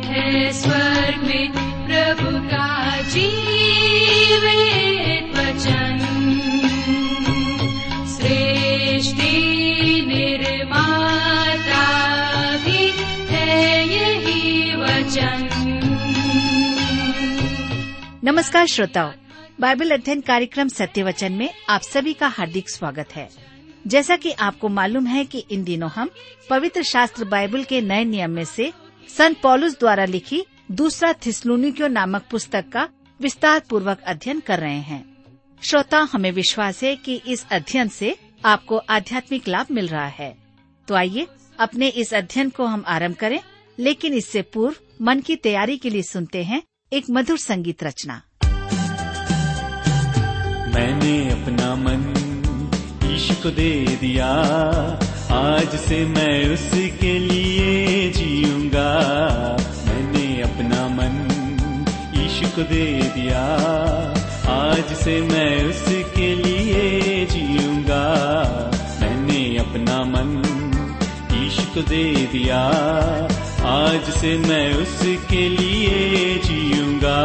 है स्वर्ग में प्रभु का वचन। सृष्टि निर्माता भी है यही वचन। नमस्कार श्रोताओं, बाइबल अध्ययन कार्यक्रम सत्य वचन में आप सभी का हार्दिक स्वागत है। जैसा कि आपको मालूम है कि इन दिनों हम पवित्र शास्त्र बाइबल के नए नियम में से संत पॉलुस द्वारा लिखी दूसरा थिस्लुनिक्यो नामक पुस्तक का विस्तार पूर्वक अध्ययन कर रहे हैं। श्रोता, हमें विश्वास है कि इस अध्ययन से आपको आध्यात्मिक लाभ मिल रहा है। तो आइए, अपने इस अध्ययन को हम आरंभ करें, लेकिन इससे पूर्व मन की तैयारी के लिए सुनते हैं एक मधुर संगीत रचना। मैंने अपना मन ईश को दे दिया, आज से मैं उसके लिए जीऊँगा मैंने अपना मन ईशु को दे दिया। आज से मैं उसके लिए जीऊँगा। मैंने अपना मन ईशु को दे दिया। आज से मैं उसके लिए जीऊँगा।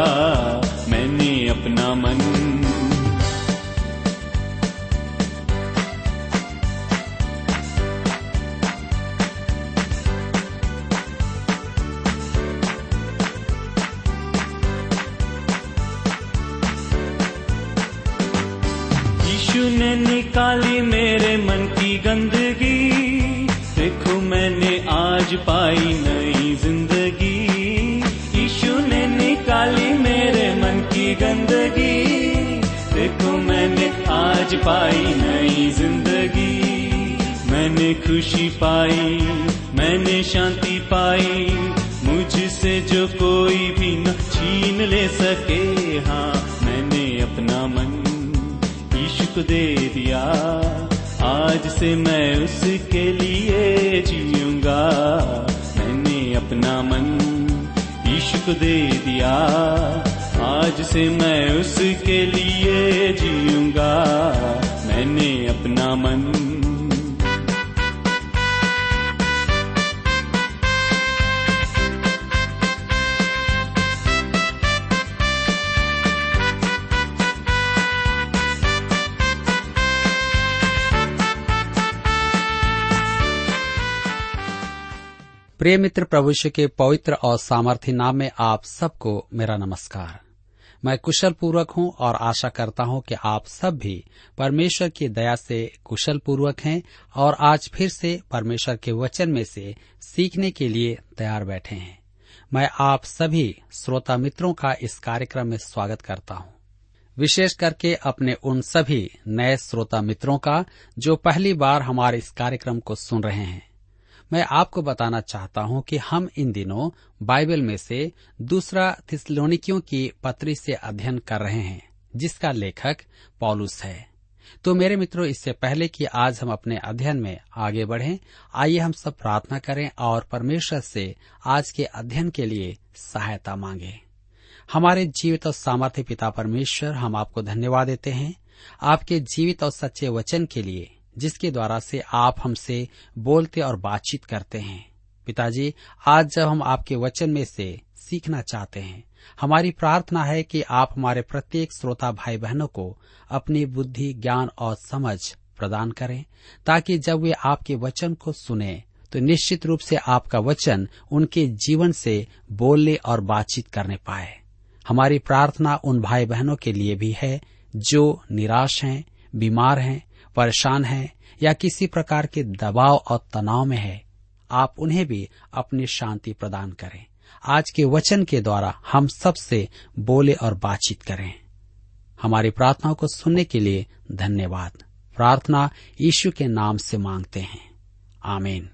निकाली मेरे मन की गंदगी। देखो मैंने आज पाई नई ज़िंदगी। यीशु ने निकाली मेरे मन की गंदगी। देखो मैंने आज पाई नई ज़िंदगी। मैंने खुशी पाई, मैंने शांति पाई। मुझसे जो कोई भी न छीन ले सके हाँ। यीशु को दे दिया। आज से मैं उसके लिए जीऊँगा। मैंने अपना मन ईश्व को दे दिया। आज से मैं उसके लिए जीऊँगा। मैंने अपना मन प्रिय मित्र प्रभुष्य के पवित्र और सामर्थ्य नाम में आप सबको मेरा नमस्कार। मैं कुशल पूर्वक हूँ और आशा करता हूँ कि आप सब भी परमेश्वर की दया से कुशल पूर्वक हैं और आज फिर से परमेश्वर के वचन में से सीखने के लिए तैयार बैठे हैं। मैं आप सभी श्रोता मित्रों का इस कार्यक्रम में स्वागत करता हूँ। विशेष करके अपने उन सभी नए श्रोता मित्रों का जो पहली बार हमारे इस कार्यक्रम को सुन रहे हैं। मैं आपको बताना चाहता हूँ कि हम इन दिनों बाइबल में से दूसरा थिस्लोनिकियों की पत्री से अध्ययन कर रहे हैं, जिसका लेखक पॉलुस है। तो मेरे मित्रों, इससे पहले कि आज हम अपने अध्ययन में आगे बढ़ें, आइए हम सब प्रार्थना करें और परमेश्वर से आज के अध्ययन के लिए सहायता मांगे। हमारे जीवित और सामर्थ्य पिता परमेश्वर, हम आपको धन्यवाद देते हैं। आपके जीवित और सच्चे वचन के लिए जिसके द्वारा से आप हमसे बोलते और बातचीत करते हैं। पिताजी, आज जब हम आपके वचन में से सीखना चाहते हैं, हमारी प्रार्थना है कि आप हमारे प्रत्येक श्रोता भाई बहनों को अपनी बुद्धि, ज्ञान और समझ प्रदान करें, ताकि जब वे आपके वचन को सुने तो निश्चित रूप से आपका वचन उनके जीवन से बोलने और बातचीत करने पाए। हमारी प्रार्थना उन भाई बहनों के लिए भी है, जो निराश हैं, बीमार हैं परेशान हैं या किसी प्रकार के दबाव और तनाव में है, आप उन्हें भी अपनी शांति प्रदान करें। आज के वचन के द्वारा हम सबसे बोले और बातचीत करें। हमारी प्रार्थनाओं को सुनने के लिए धन्यवाद। प्रार्थना यीशु के नाम से मांगते हैं। आमीन।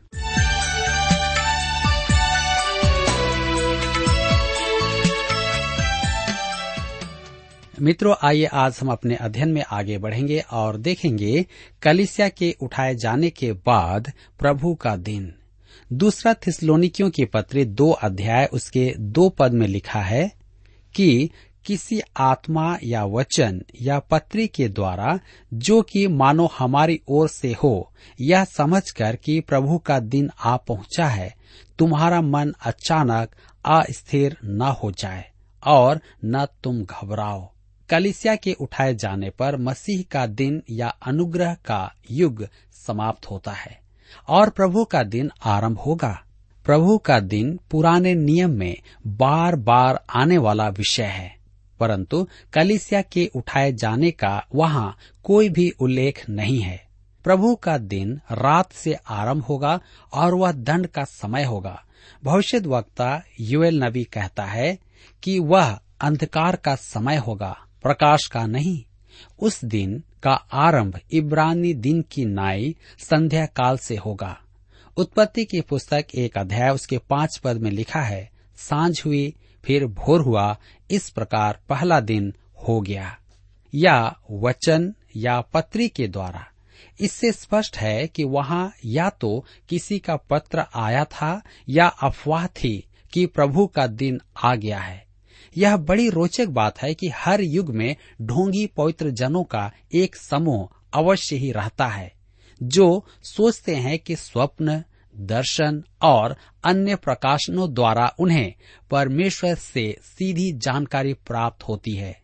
मित्रों, आइए आज हम अपने अध्ययन में आगे बढ़ेंगे और देखेंगे कलिसिया के उठाए जाने के बाद प्रभु का दिन। दूसरा थिस्लोनिकियों की पत्री दो अध्याय, उसके दो पद में लिखा है कि किसी आत्मा या वचन या पत्री के द्वारा जो कि मानो हमारी ओर से हो, यह समझकर कि प्रभु का दिन आ पहुँचा है। तुम्हारा मन अचानक अस्थिर न हो जाए और न तुम घबराओ। कलिसिया के उठाए जाने पर मसीह का दिन या अनुग्रह का युग समाप्त होता है और प्रभु का दिन आरंभ होगा। प्रभु का दिन पुराने नियम में बार बार आने वाला विषय है, परंतु कलिसिया के उठाए जाने का वहाँ कोई भी उल्लेख नहीं है। प्रभु का दिन रात से आरंभ होगा और वह दंड का समय होगा। भविष्य वक्ता यूएल नबी कहता है कि वह अंधकार का समय होगा। प्रकाश का नहीं। उस दिन का आरंभ इब्रानी दिन की नाई संध्या काल से होगा। उत्पत्ति की पुस्तक एक अध्याय उसके पाँच पद में लिखा है, साँझ हुई, फिर भोर हुआ, इस प्रकार पहला दिन हो गया। या वचन या पत्री के द्वारा। इससे स्पष्ट है कि वहाँ या तो किसी का पत्र आया था या अफवाह थी कि प्रभु का दिन आ गया है। यह बड़ी रोचक बात है कि हर युग में ढोंगी पवित्र जनों का एक समूह अवश्य ही रहता है, जो सोचते हैं कि स्वप्न, दर्शन और अन्य प्रकाशनों द्वारा उन्हें परमेश्वर से सीधी जानकारी प्राप्त होती है।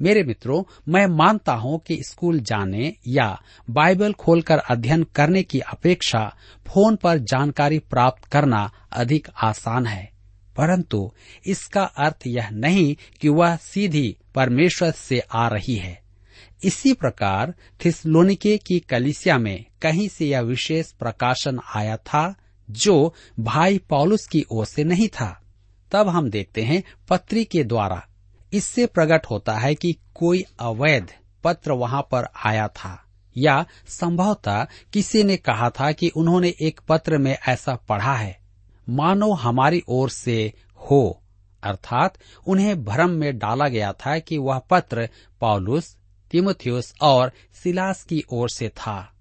मेरे मित्रों, मैं मानता हूँ कि स्कूल जाने या बाइबल खोलकर अध्ययन करने की अपेक्षा फ़ोन पर जानकारी प्राप्त करना अधिक आसान है। परंतु इसका अर्थ यह नहीं कि वह सीधी परमेश्वर से आ रही है। इसी प्रकार थिसलोनिके की कलिसिया में कहीं से यह विशेष प्रकाशन आया था जो भाई पॉलुस की ओर से नहीं था। तब हम देखते हैं पत्री के द्वारा। इससे प्रकट होता है कि कोई अवैध पत्र वहाँ पर आया था या संभवतः किसी ने कहा था कि उन्होंने एक पत्र में ऐसा पढ़ा है। मानो हमारी ओर से हो। अर्थात उन्हें भ्रम में डाला गया था कि वह पत्र पौलुस, तिमुथियुस और सिलास की ओर से था।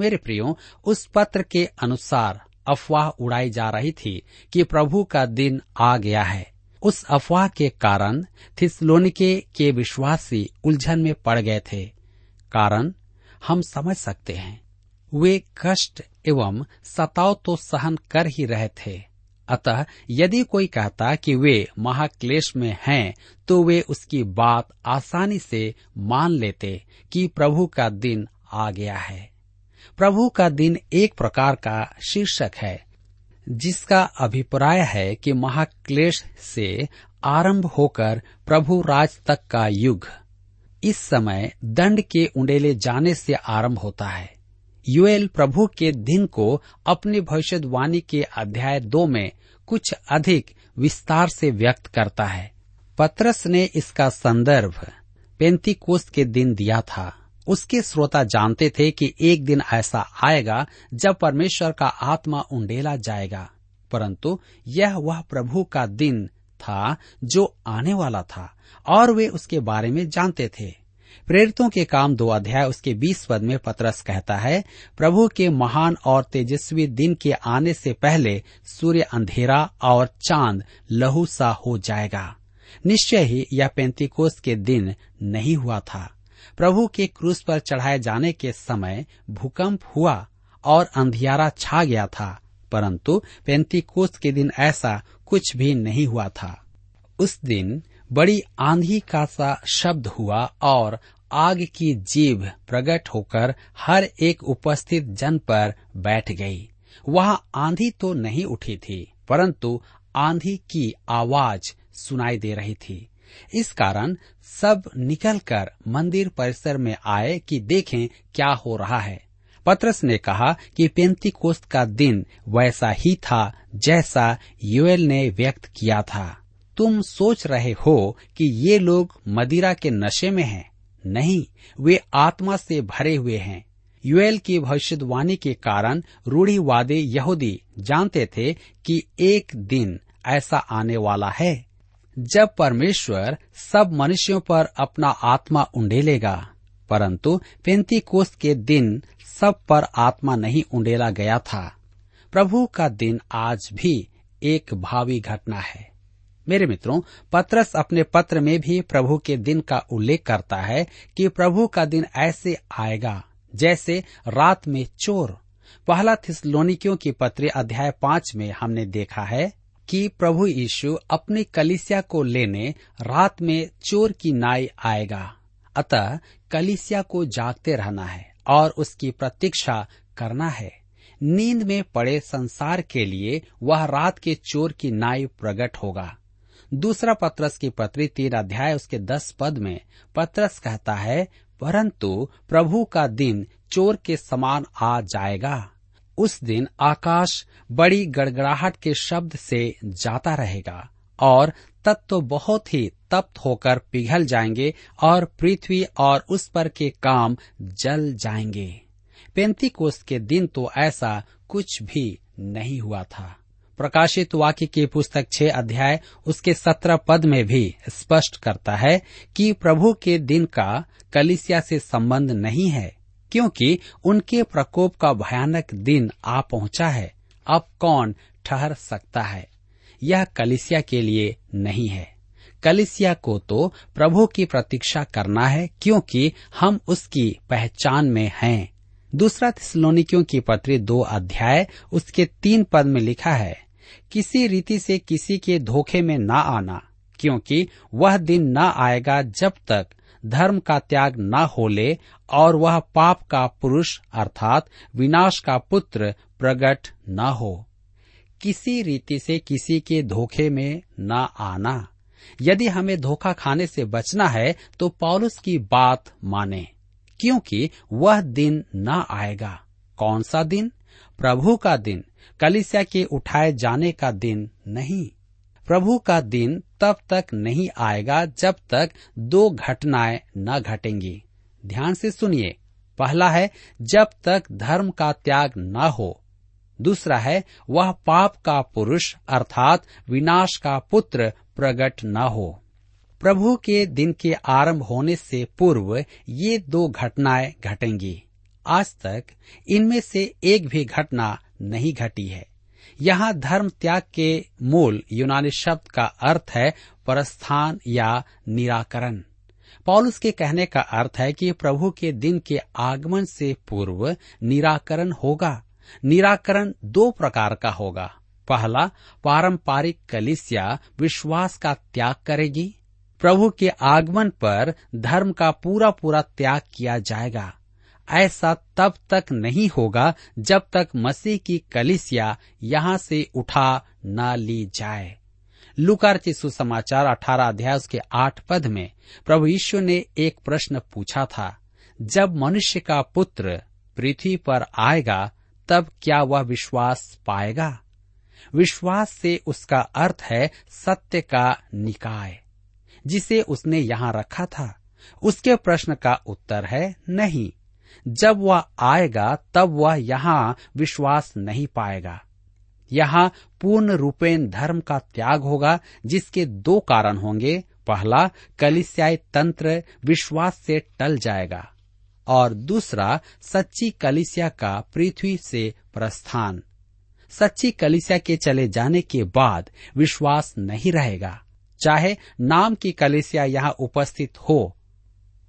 मेरे प्रियो, उस पत्र के अनुसार अफवाह उड़ाई जा रही थी कि प्रभु का दिन आ गया है। उस अफवाह के कारण थिसलोनिके के विश्वासी उलझन में पड़ गए थे। कारण हम समझ सकते हैं। वे कष्ट एवं सताव तो सहन कर ही रहे थे। अतः यदि कोई कहता कि वे महाक्लेश में हैं, तो वे उसकी बात आसानी से मान लेते कि प्रभु का दिन आ गया है। प्रभु का दिन एक प्रकार का शीर्षक है जिसका अभिप्राय है कि महाक्लेश से आरंभ होकर प्रभु राज तक का युग इस समय दंड के उंडेले जाने से आरंभ होता है। यूएल प्रभु के दिन को अपनी भविष्यवाणी के अध्याय दो में कुछ अधिक विस्तार से व्यक्त करता है। पत्रस ने इसका संदर्भ पेंतिकोस्त के दिन दिया था। उसके श्रोता जानते थे कि एक दिन ऐसा आएगा जब परमेश्वर का आत्मा उंडेला जाएगा। परंतु यह वह प्रभु का दिन था जो आने वाला था और वे उसके बारे में जानते थे। प्रेरितों के काम दो अध्याय, उसके बीस पद में पत्रस कहता है, प्रभु के महान और तेजस्वी दिन के आने से पहले सूर्य अंधेरा और चाँद लहू सा हो जाएगा। निश्चय ही यह पेंतिकोस के दिन नहीं हुआ था। प्रभु के क्रूस पर चढ़ाए जाने के समय भूकंप हुआ और अंधियारा छा गया था, परंतु पेंतिकोस के दिन ऐसा कुछ भी नहीं हुआ था। उस दिन बड़ी आंधी का सा शब्द हुआ और आग की जीव प्रकट होकर हर एक उपस्थित जन पर बैठ गई। वहाँ आंधी तो नहीं उठी थी, परंतु आंधी की आवाज़ सुनाई दे रही थी। इस कारण सब निकलकर मंदिर परिसर में आए कि देखें क्या हो रहा है। पत्रस ने कहा कि पेंती कोस्त का दिन वैसा ही था जैसा यूएल ने व्यक्त किया था। तुम सोच रहे हो कि ये लोग मदिरा के नशे में हैं। नहीं, वे आत्मा से भरे हुए हैं। यूएल की भविष्यवाणी के कारण रूढ़ीवादी यहूदी जानते थे कि एक दिन ऐसा आने वाला है, जब परमेश्वर सब मनुष्यों पर अपना आत्मा उंडेलेगा। परंतु पेंती कोस्त के दिन सब पर आत्मा नहीं उंडेला गया था। प्रभु का दिन आज भी एक भावी घटना है। मेरे मित्रों, पत्रस अपने पत्र में भी प्रभु के दिन का उल्लेख करता है कि प्रभु का दिन ऐसे आएगा, जैसे रात में चोर। पहला थिसलोनिकियों की पत्री अध्याय पाँच में हमने देखा है कि प्रभु यीशु अपनी कलिसिया को लेने रात में चोर की नाई आएगा। अतः कलिसिया को जागते रहना है और उसकी प्रतीक्षा करना है। नींद में पड़े संसार के लिए वह रात के चोर की नाई प्रकट होगा। दूसरा पत्रस की पत्री तीन अध्याय उसके दस पद में पत्रस कहता है, परंतु प्रभु का दिन चोर के समान आ जाएगा। उस दिन आकाश बड़ी गड़गड़ाहट के शब्द से जाता रहेगा और तत्व तो बहुत ही तप्त होकर पिघल जाएँगे और पृथ्वी और उस पर के काम जल जाएँगे। पेंती के दिन तो ऐसा कुछ भी नहीं हुआ था। प्रकाशित वाक्य की पुस्तक छह अध्याय, उसके सत्रह पद में भी स्पष्ट करता है कि प्रभु के दिन का कलिसिया से संबंध नहीं है, क्योंकि उनके प्रकोप का भयानक दिन आ पहुँचा है। अब कौन ठहर सकता है? यह कलिसिया के लिए नहीं है। कलिसिया को तो प्रभु की प्रतीक्षा करना है, क्योंकि हम उसकी पहचान में हैं। दूसरा थिसलोनिकियों की पत्री दो अध्याय, उसके तीन पद में लिखा है किसी रीति से किसी के धोखे में न आना, क्योंकि वह दिन न आएगा जब तक धर्म का त्याग न हो ले और वह पाप का पुरुष अर्थात विनाश का पुत्र प्रकट न हो। किसी रीति से किसी के धोखे में न आना। यदि हमें धोखा खाने से बचना है तो पौलुस की बात माने, क्योंकि वह दिन न आएगा। कौन सा दिन? प्रभु का दिन। कलिसिया के उठाए जाने का दिन नहीं। प्रभु का दिन तब तक नहीं आएगा जब तक दो घटनाएँ न घटेंगी। ध्यान से सुनिए। पहला है, जब तक धर्म का त्याग न हो। दूसरा है, वह पाप का पुरुष अर्थात विनाश का पुत्र प्रकट न हो। प्रभु के दिन के आरंभ होने से पूर्व ये दो घटनाएँ घटेंगी। आज तक इनमें से एक भी घटना नहीं घटी है। यहाँ धर्म त्याग के मूल यूनानी शब्द का अर्थ है परस्थान या निराकरण। पॉलुस के कहने का अर्थ है कि प्रभु के दिन के आगमन से पूर्व निराकरण होगा। निराकरण दो प्रकार का होगा। पहला, पारंपरिक कलिसिया विश्वास का त्याग करेगी। प्रभु के आगमन पर धर्म का पूरा पूरा त्याग किया जाएगा। ऐसा तब तक नहीं होगा जब तक मसीह की कलिसिया यहाँ से उठा न ली जाए। लुकार चिशु समाचार अठारह अध्याय के आठ पद में प्रभु यीशु ने एक प्रश्न पूछा था, जब मनुष्य का पुत्र पृथ्वी पर आएगा, तब क्या वह विश्वास पाएगा? विश्वास से उसका अर्थ है सत्य का निकाय, जिसे उसने यहाँ रखा था। उसके प्रश्न का उत्तर है नहीं। जब वह आएगा, तब वह यहाँ विश्वास नहीं पाएगा। यहाँ पूर्ण रूपेण धर्म का त्याग होगा, जिसके दो कारण होंगे। पहला, कलिसियाई तंत्र विश्वास से टल जाएगा। और दूसरा, सच्ची कलिसिया का पृथ्वी से प्रस्थान। सच्ची कलिसिया के चले जाने के बाद विश्वास नहीं रहेगा। चाहे नाम की कलिसिया यहाँ उपस्थित हो।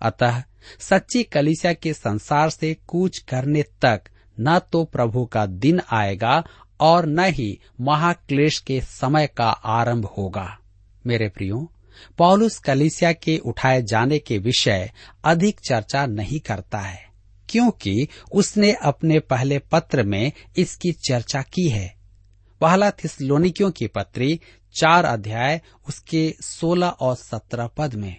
अतः सच्ची कलिसिया के संसार से कूच करने तक न तो प्रभु का दिन आएगा और न ही महाक्लेश के समय का आरंभ होगा। मेरे प्रियो, पॉलुस कलिसिया के उठाए जाने के विषय अधिक चर्चा नहीं करता है, क्योंकि उसने अपने पहले पत्र में इसकी चर्चा की है। पहला थिसलोनिकियों की पत्री, चार अध्याय, उसके सोलह और सत्रह पद में,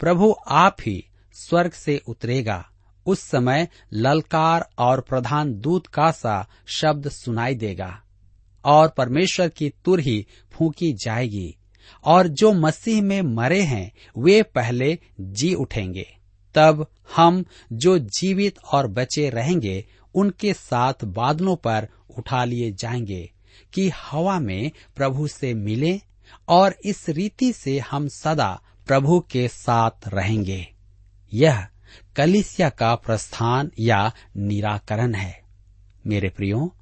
प्रभु आप ही स्वर्ग से उतरेगा। उस समय ललकार और प्रधान दूत का सा शब्द सुनाई देगा और परमेश्वर की तुर ही फूकी जाएगी और जो मसीह में मरे हैं, वे पहले जी उठेंगे। तब हम जो जीवित और बचे रहेंगे, उनके साथ बादलों पर उठा लिए जाएँगे कि हवा में प्रभु से मिले और इस रीति से हम सदा प्रभु के साथ रहेंगे। यह कलिसिया का प्रस्थान या निराकरण है। मेरे प्रियो,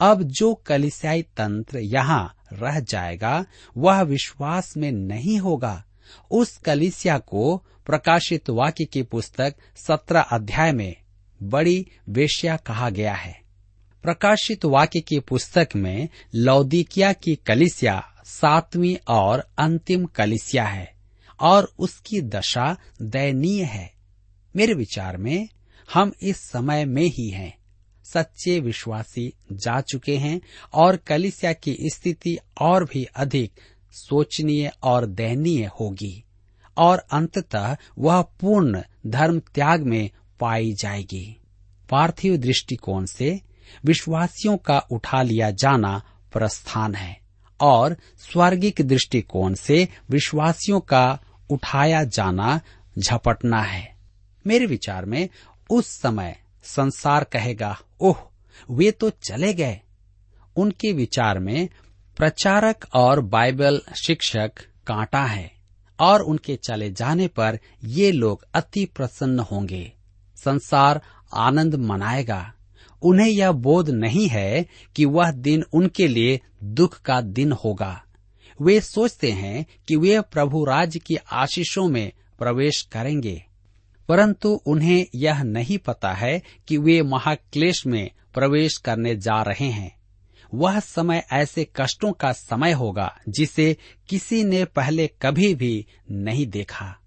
अब जो कलिसियाई तंत्र यहाँ रह जाएगा, वह विश्वास में नहीं होगा। उस कलिसिया को प्रकाशित वाक्य की पुस्तक सत्रह अध्याय में बड़ी वेश्या कहा गया है। प्रकाशित वाक्य की पुस्तक में लौदिकिया की कलिसिया सातवीं और अंतिम कलिसिया है। और उसकी दशा दयनीय है। मेरे विचार में हम इस समय में ही हैं। सच्चे विश्वासी जा चुके हैं और कलिसिया की स्थिति और भी अधिक सोचनीय और दयनीय होगी और अंततः वह पूर्ण धर्म त्याग में पाई जाएगी। पार्थिव दृष्टिकोण से विश्वासियों का उठा लिया जाना प्रस्थान है और स्वर्गिक दृष्टिकोण से विश्वासियों का उठाया जाना झपटना है। मेरे विचार में उस समय संसार कहेगा, ओह, वे तो चले गए। उनके विचार में प्रचारक और बाइबल शिक्षक कांटा है और उनके चले जाने पर ये लोग अति प्रसन्न होंगे। संसार आनंद मनाएगा। उन्हें यह बोध नहीं है कि वह दिन उनके लिए दुख का दिन होगा। वे सोचते हैं कि वे प्रभु राज्य की आशीषों में प्रवेश करेंगे। परंतु उन्हें यह नहीं पता है कि वे महाक्लेश में प्रवेश करने जा रहे हैं। वह समय ऐसे कष्टों का समय होगा जिसे किसी ने पहले कभी भी नहीं देखा।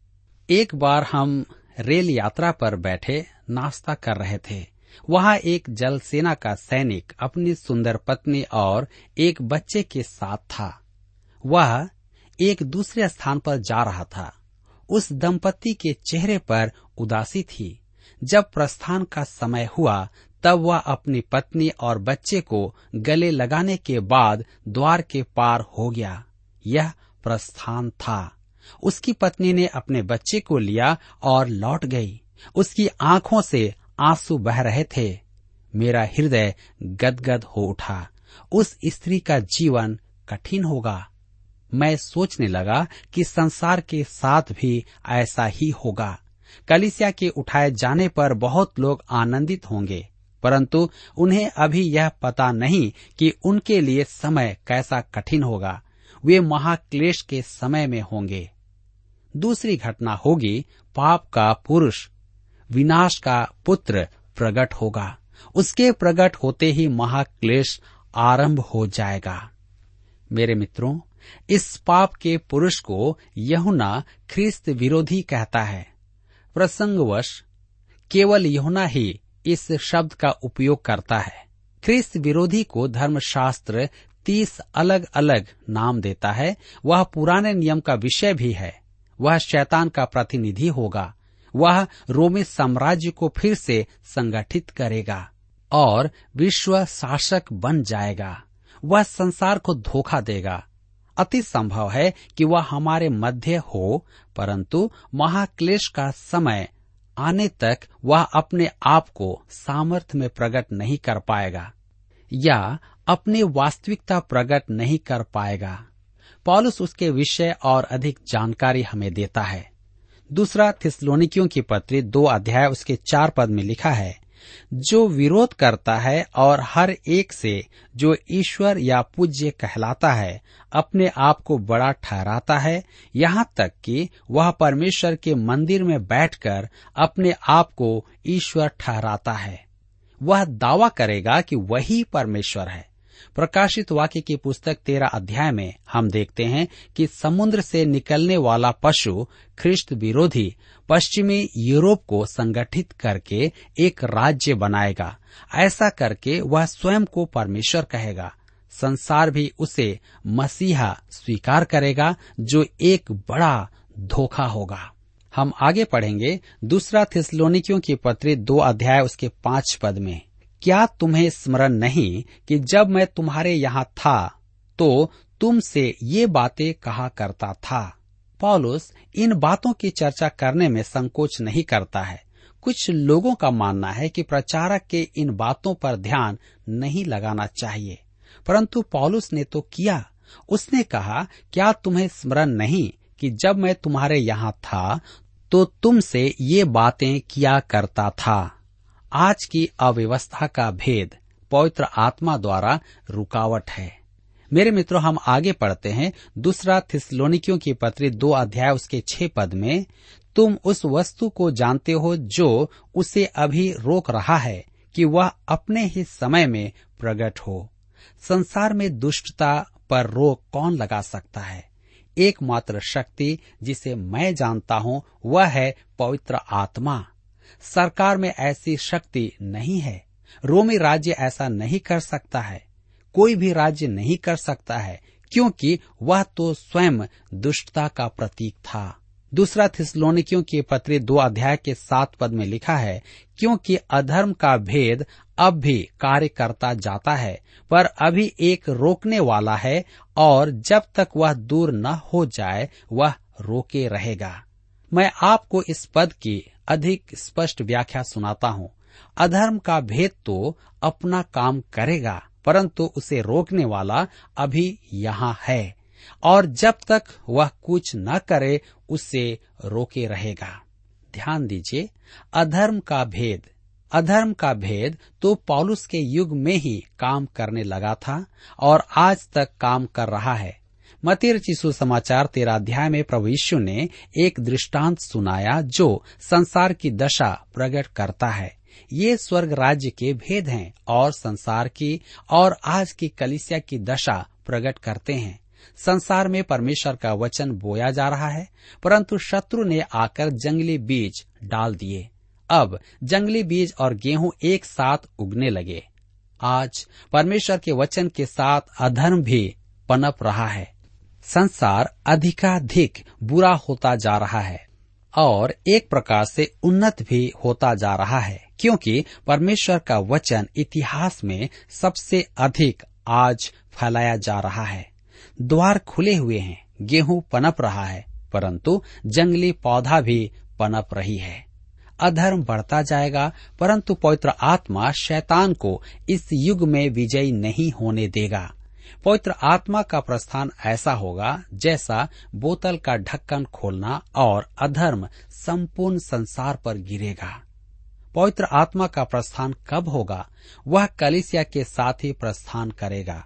एक बार हम रेल यात्रा पर बैठे, नाश्ता कर रहे थे। वहाँ एक जल सेना का सैनिक अपनी सुंदर पत्नी और एक बच्चे के साथ था। वह एक दूसरे स्थान पर जा रहा था। उस दंपति के चेहरे पर उदासी थी। जब प्रस्थान का समय हुआ, तब वह अपनी पत्नी और बच्चे को गले लगाने के बाद द्वार के पार हो गया। यह प्रस्थान था। उसकी पत्नी ने अपने बच्चे को लिया और लौट गई। उसकी आँखों से आँसू बह रहे थे। मेरा हृदय गदगद हो उठा। उस स्त्री का जीवन कठिन होगा। मैं सोचने लगा कि संसार के साथ भी ऐसा ही होगा। कलिसिया के उठाए जाने पर बहुत लोग आनंदित होंगे, परंतु उन्हें अभी यह पता नहीं कि उनके लिए समय कैसा कठिन होगा। वे महाक्लेश के समय में होंगे। दूसरी घटना होगी, पाप का पुरुष, विनाश का पुत्र प्रकट होगा। उसके प्रकट होते ही महाक्लेश आरंभ हो जाएगा। मेरे मित्रों इस पाप के पुरुष को यहुना ख्रिस्त विरोधी कहता है। प्रसंगवश, केवल यहुना ही इस शब्द का उपयोग करता है। ख्रिस्त विरोधी को धर्मशास्त्र तीस अलग अलग नाम देता है। वह पुराने नियम का विषय भी है। वह शैतान का प्रतिनिधि होगा। वह रोमी साम्राज्य को फिर से संगठित करेगा और विश्व शासक बन जाएगा। वह संसार को धोखा देगा। अति संभव है कि वह हमारे मध्य हो, परंतु महाक्लेश का समय आने तक वह अपने आप को सामर्थ्य में प्रकट नहीं कर पाएगा, या अपनी वास्तविकता प्रकट नहीं कर पाएगा। पॉलुस उसके विषय और अधिक जानकारी हमें देता है। दूसरा थिस्लोनिकियों की पत्री दो अध्याय उसके चार पद में लिखा है जो विरोध करता है और हर एक से जो ईश्वर या पूज्य कहलाता है, अपने आप को बड़ा ठहराता है। यहाँ तक कि वह परमेश्वर के मंदिर में बैठकर अपने आप को ईश्वर ठहराता है। वह दावा करेगा कि वही परमेश्वर है। प्रकाशित वाक्य की पुस्तक तेरह अध्याय में हम देखते हैं कि समुद्र से निकलने वाला पशु ख्रिस्त विरोधी पश्चिमी यूरोप को संगठित करके एक राज्य बनाएगा। ऐसा करके वह स्वयं को परमेश्वर कहेगा। संसार भी उसे मसीहा स्वीकार करेगा, जो एक बड़ा धोखा होगा। हम आगे पढ़ेंगे दूसरा थिस्लोनिकियों की पत्री दो अध्याय उसके पाँच पद में। क्या तुम्हें स्मरण नहीं कि जब मैं तुम्हारे यहाँ था तो तुमसे ये बातें कहा करता था? पॉलुस इन बातों की चर्चा करने में संकोच नहीं करता है। कुछ लोगों का मानना है कि प्रचारक के इन बातों पर ध्यान नहीं लगाना चाहिए। परंतु पॉलुस ने तो किया। उसने कहा, क्या तुम्हें स्मरण नहीं कि जब मैं तुम्हारे यहाँ था तो तुमसे ये बातें किया करता था? आज की अव्यवस्था का भेद पवित्र आत्मा द्वारा रुकावट है। मेरे मित्रों, हम आगे पढ़ते हैं। दूसरा थिसलोनिकियों की पत्री दो अध्याय उसके छह पद में, तुम उस वस्तु को जानते हो जो उसे अभी रोक रहा है कि वह अपने ही समय में प्रकट हो। संसार में दुष्टता पर रोक कौन लगा सकता है? एकमात्र शक्ति जिसे मैं जानता हूँ, वह है पवित्र आत्मा। सरकार में ऐसी शक्ति नहीं है। रोमी राज्य ऐसा नहीं कर सकता है। कोई भी राज्य नहीं कर सकता है, क्योंकि वह तो स्वयं दुष्टता का प्रतीक था। दूसरा थिसलोनिकियों की पत्री दो अध्याय के सात पद में लिखा है, क्योंकि अधर्म का भेद अब भी कार्य करता जाता है, पर अभी एक रोकने वाला है, और जब तक वह दूर न हो जाए, वह रोके रहेगा। मैं आपको इस पद की अधिक स्पष्ट व्याख्या सुनाता हूँ। अधर्म का भेद तो अपना काम करेगा, परंतु उसे रोकने वाला अभी यहाँ है, और जब तक वह कुछ न करे, उसे रोके रहेगा। ध्यान दीजिए, अधर्म का भेद। अधर्म का भेद तो पॉलुस के युग में ही काम करने लगा था, और आज तक काम कर रहा है। मतिर चिशु समाचार तेरा अध्याय में प्रभु यीशु ने एक दृष्टांत सुनाया, जो संसार की दशा प्रकट करता है। ये स्वर्ग राज्य के भेद हैं और संसार की और आज की कलिसिया की दशा प्रकट करते हैं। संसार में परमेश्वर का वचन बोया जा रहा है, परंतु शत्रु ने आकर जंगली बीज डाल दिए। अब जंगली बीज और गेहूँ एक साथ उगने लगे। आज परमेश्वर के वचन के साथ अधर्म भी पनप रहा है। संसार अधिकाधिक बुरा होता जा रहा है और एक प्रकार से उन्नत भी होता जा रहा है, क्योंकि परमेश्वर का वचन इतिहास में सबसे अधिक आज फैलाया जा रहा है। द्वार खुले हुए हैं, गेहूँ पनप रहा है, परंतु जंगली पौधा भी पनप रही है। अधर्म बढ़ता जाएगा, परंतु पवित्र आत्मा शैतान को इस युग में विजयी नहीं होने देगा। पवित्र आत्मा का प्रस्थान ऐसा होगा जैसा बोतल का ढक्कन खोलना और अधर्म संपूर्ण संसार पर गिरेगा। पवित्र आत्मा का प्रस्थान कब होगा, वह कलिसिया के साथ ही प्रस्थान करेगा।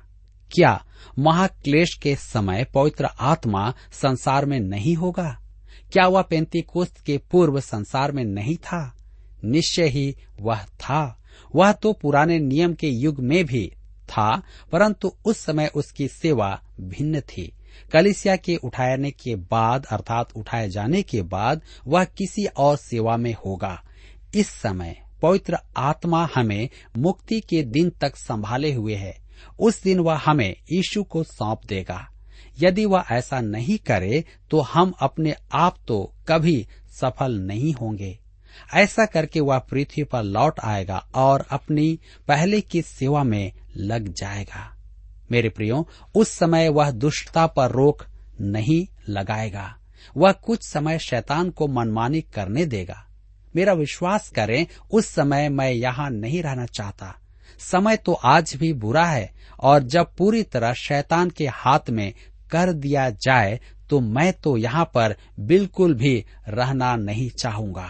क्या महाक्लेश के समय पवित्र आत्मा संसार में नहीं होगा? क्या वह पेंतीकोस्त के पूर्व संसार में नहीं था? निश्चय ही वह था। वह तो पुराने नियम के युग में भी था, परंतु उस समय उसकी सेवा भिन्न थी। कलिसिया के उठाने के बाद, अर्थात उठाए जाने के बाद, वह किसी और सेवा में होगा। इस समय पवित्र आत्मा हमें मुक्ति के दिन तक संभाले हुए है। उस दिन वह हमें यीशु को सौंप देगा। यदि वह ऐसा नहीं करे तो हम अपने आप तो कभी सफल नहीं होंगे। ऐसा करके वह पृथ्वी पर लौट आएगा और अपनी पहले की सेवा में लग जाएगा। मेरे प्रियो, उस समय वह दुष्टता पर रोक नहीं लगाएगा। वह कुछ समय शैतान को मनमानी करने देगा। मेरा विश्वास करें, उस समय मैं यहाँ नहीं रहना चाहता। समय तो आज भी बुरा है और जब पूरी तरह शैतान के हाथ में कर दिया जाए तो मैं तो यहाँ पर बिल्कुल भी रहना नहीं चाहूँगा।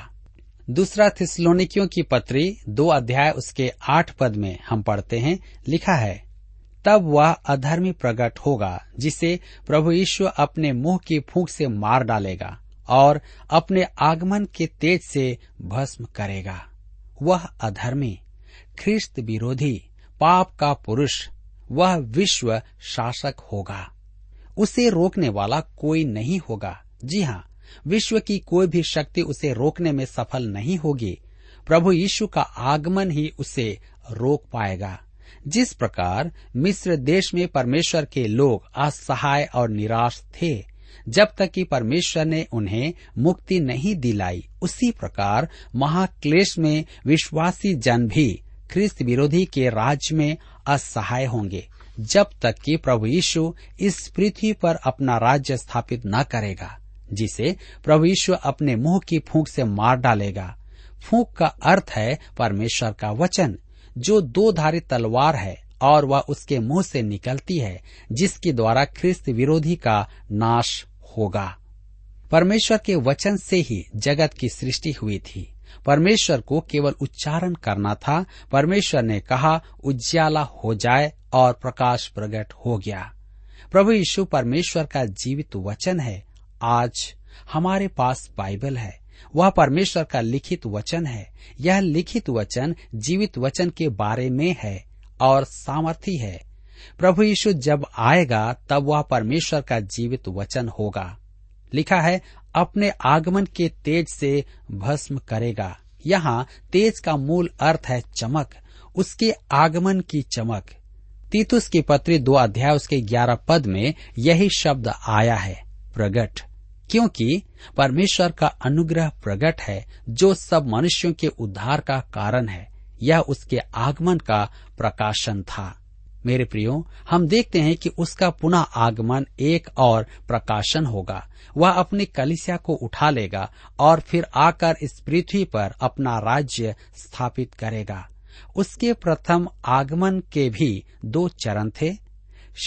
दूसरा थिसलोनिकियों की पत्री, दो अध्याय उसके आठ पद में हम पढ़ते हैं, लिखा है, तब वह अधर्मी प्रकट होगा, जिसे प्रभु ईश्वर अपने मुँह की फूंक से मार डालेगा और अपने आगमन के तेज से भस्म करेगा। वह अधर्मी, ख्रिस्त विरोधी, पाप का पुरुष, वह विश्व शासक होगा। उसे रोकने वाला कोई नहीं होगा। जी हाँ विश्व की कोई भी शक्ति उसे रोकने में सफल नहीं होगी। प्रभु यीशु का आगमन ही उसे रोक पाएगा। जिस प्रकार मिस्र देश में परमेश्वर के लोग असहाय और निराश थे, जब तक कि परमेश्वर ने उन्हें मुक्ति नहीं दिलाई, उसी प्रकार महाक्लेश में विश्वासी जन भी ख्रिस्त विरोधी के राज्य में असहाय होंगे, जब तक कि प्रभु यीशु इस पृथ्वी पर अपना राज्य स्थापित न करेगा। जिसे प्रभु यीशु अपने मुँह की फूंक से मार डालेगा। फूंक का अर्थ है परमेश्वर का वचन, जो दो धारी तलवार है और वह उसके मुँह से निकलती है, जिसके द्वारा ख्रिस्त विरोधी का नाश होगा। परमेश्वर के वचन से ही जगत की सृष्टि हुई थी। परमेश्वर को केवल उच्चारण करना था। परमेश्वर ने कहा, उज्याला हो जाए और प्रकाश प्रकट हो गया। प्रभु यीशु परमेश्वर का जीवित वचन है। आज हमारे पास बाइबल है। वह परमेश्वर का लिखित वचन है। यह लिखित वचन जीवित वचन के बारे में है और सामर्थी है। प्रभु यीशु जब आएगा, तब वह परमेश्वर का जीवित वचन होगा। लिखा है, अपने आगमन के तेज से भस्म करेगा। यहाँ तेज का मूल अर्थ है चमक। उसके आगमन की चमक। तीतुस की पत्री दो अध्याय उसके ग्यारह पद में यही शब्द आया है। प्रगट। क्योंकि परमेश्वर का अनुग्रह प्रगट है, जो सब मनुष्यों के उद्धार का कारण है। यह उसके आगमन का प्रकाशन था। मेरे प्रियो, हम देखते हैं कि उसका पुनः आगमन एक और प्रकाशन होगा। वह अपनी कलिसिया को उठा लेगा और फिर आकर इस पृथ्वी पर अपना राज्य स्थापित करेगा। उसके प्रथम आगमन के भी दो चरण थे।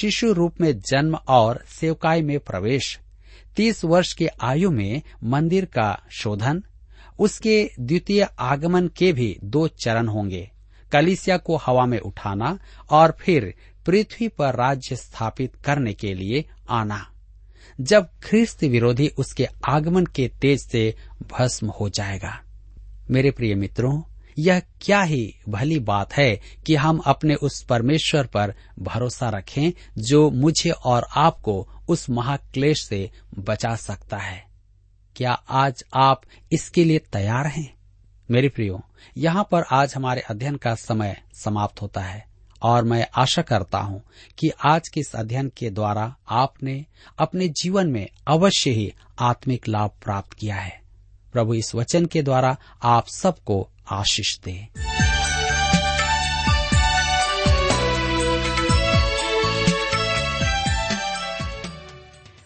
शिशु रूप में जन्म और सेवकाई में प्रवेश। तीस वर्ष की आयु में मंदिर का शोधन, उसके द्वितीय आगमन के भी दो चरण होंगे, कलिसिया को हवा में उठाना और फिर पृथ्वी पर राज्य स्थापित करने के लिए आना, जब ख्रिस्त विरोधी उसके आगमन के तेज से भस्म हो जाएगा। मेरे प्रिय मित्रों, यह क्या ही भली बात है कि हम अपने उस परमेश्वर पर भरोसा रखें जो मुझे और आपको उस महाक्लेश से बचा सकता है। क्या आज आप इसके लिए तैयार हैं? मेरे प्रियो, यहाँ पर आज हमारे अध्ययन का समय समाप्त होता है, और मैं आशा करता हूँ कि आज के इस अध्ययन के द्वारा आपने अपने जीवन में अवश्य ही आत्मिक लाभ प्राप्त किया है। प्रभु इस वचन के द्वारा आप सबको आशीष दे।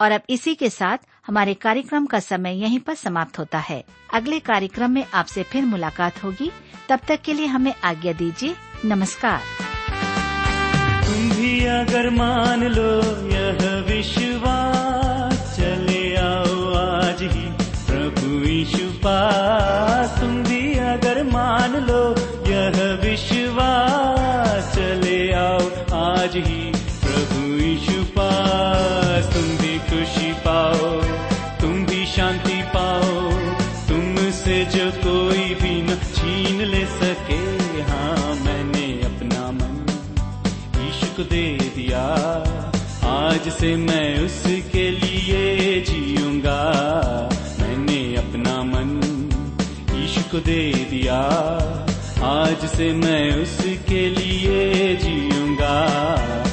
और अब इसी के साथ हमारे कार्यक्रम का समय यहीं पर समाप्त होता है। अगले कार्यक्रम में आपसे फिर मुलाकात होगी। तब तक के लिए हमें आज्ञा दीजिए। नमस्कार। तुम भी अगर मान लो यह विश्वास, चले आओ आज ही प्रभु यीशु पास। यीशु को दे दिया। आज से मैं उसके लिए जीऊँगा। मैंने अपना मन ईश्क दे दिया। आज से मैं उसके लिए जीऊँगा।